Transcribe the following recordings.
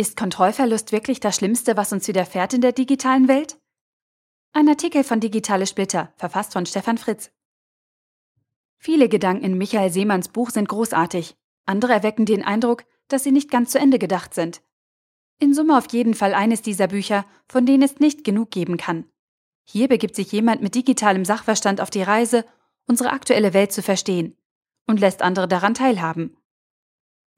Ist Kontrollverlust wirklich das Schlimmste, was uns widerfährt in der digitalen Welt? Ein Artikel von Digitale Splitter, verfasst von Stefan Fritz. Viele Gedanken in Michael Seemanns Buch sind großartig. Andere erwecken den Eindruck, dass sie nicht ganz zu Ende gedacht sind. In Summe auf jeden Fall eines dieser Bücher, von denen es nicht genug geben kann. Hier begibt sich jemand mit digitalem Sachverstand auf die Reise, unsere aktuelle Welt zu verstehen und lässt andere daran teilhaben.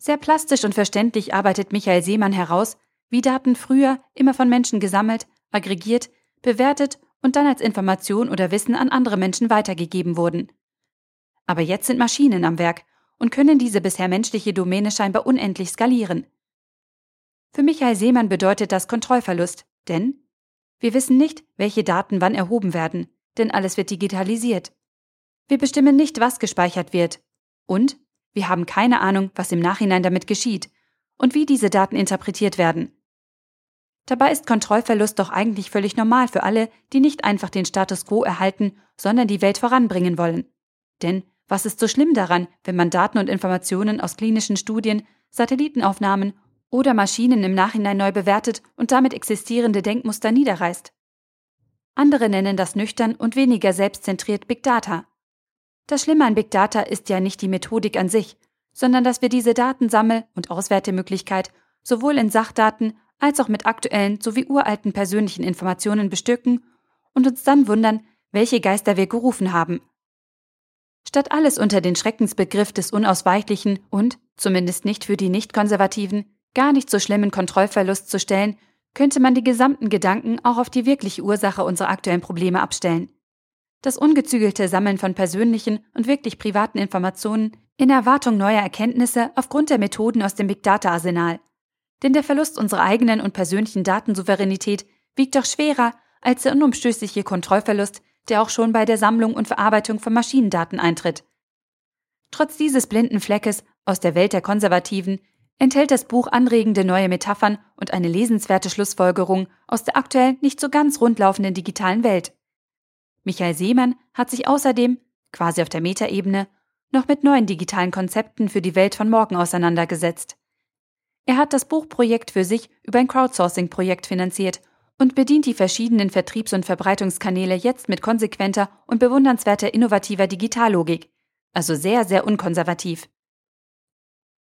Sehr plastisch und verständlich arbeitet Michael Seemann heraus, wie Daten früher immer von Menschen gesammelt, aggregiert, bewertet und dann als Information oder Wissen an andere Menschen weitergegeben wurden. Aber jetzt sind Maschinen am Werk und können diese bisher menschliche Domäne scheinbar unendlich skalieren. Für Michael Seemann bedeutet das Kontrollverlust, denn wir wissen nicht, welche Daten wann erhoben werden, denn alles wird digitalisiert. Wir bestimmen nicht, was gespeichert wird. Und wir haben keine Ahnung, was im Nachhinein damit geschieht und wie diese Daten interpretiert werden. Dabei ist Kontrollverlust doch eigentlich völlig normal für alle, die nicht einfach den Status quo erhalten, sondern die Welt voranbringen wollen. Denn was ist so schlimm daran, wenn man Daten und Informationen aus klinischen Studien, Satellitenaufnahmen oder Maschinen im Nachhinein neu bewertet und damit existierende Denkmuster niederreißt? Andere nennen das nüchtern und weniger selbstzentriert Big Data. Das Schlimme an Big Data ist ja nicht die Methodik an sich, sondern dass wir diese Datensammel- und Auswertemöglichkeit sowohl in Sachdaten als auch mit aktuellen sowie uralten persönlichen Informationen bestücken und uns dann wundern, welche Geister wir gerufen haben, Statt alles unter den Schreckensbegriff des Unausweichlichen und, zumindest nicht für die Nicht-Konservativen, gar nicht so schlimmen Kontrollverlust zu stellen, könnte man die gesamten Gedanken auch auf die wirkliche Ursache unserer aktuellen Probleme abstellen. Das ungezügelte Sammeln von persönlichen und wirklich privaten Informationen in Erwartung neuer Erkenntnisse aufgrund der Methoden aus dem Big Data Arsenal. Denn der Verlust unserer eigenen und persönlichen Datensouveränität wiegt doch schwerer als der unumstößliche Kontrollverlust der auch schon bei der Sammlung und Verarbeitung von Maschinendaten eintritt. Trotz dieses blinden Fleckes aus der Welt der Konservativen enthält das Buch anregende neue Metaphern und eine lesenswerte Schlussfolgerung aus der aktuell nicht so ganz rundlaufenden digitalen Welt. Michael Seemann hat sich außerdem, quasi auf der Metaebene, noch mit neuen digitalen Konzepten für die Welt von morgen auseinandergesetzt. Er hat das Buchprojekt für sich über ein Crowdsourcing-Projekt finanziert und bedient die verschiedenen Vertriebs- und Verbreitungskanäle jetzt mit konsequenter und bewundernswerter innovativer Digitallogik, also sehr, sehr unkonservativ.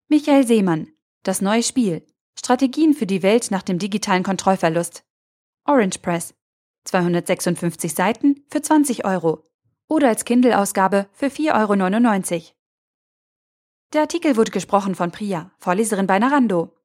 Michael Seemann, Das neue Spiel, Strategien für die Welt nach dem digitalen Kontrollverlust. Orange Press, 256 Seiten für 20 Euro oder als Kindle-Ausgabe für 4,99 Euro. Der Artikel wurde gesprochen von Priya, Vorleserin bei Narando.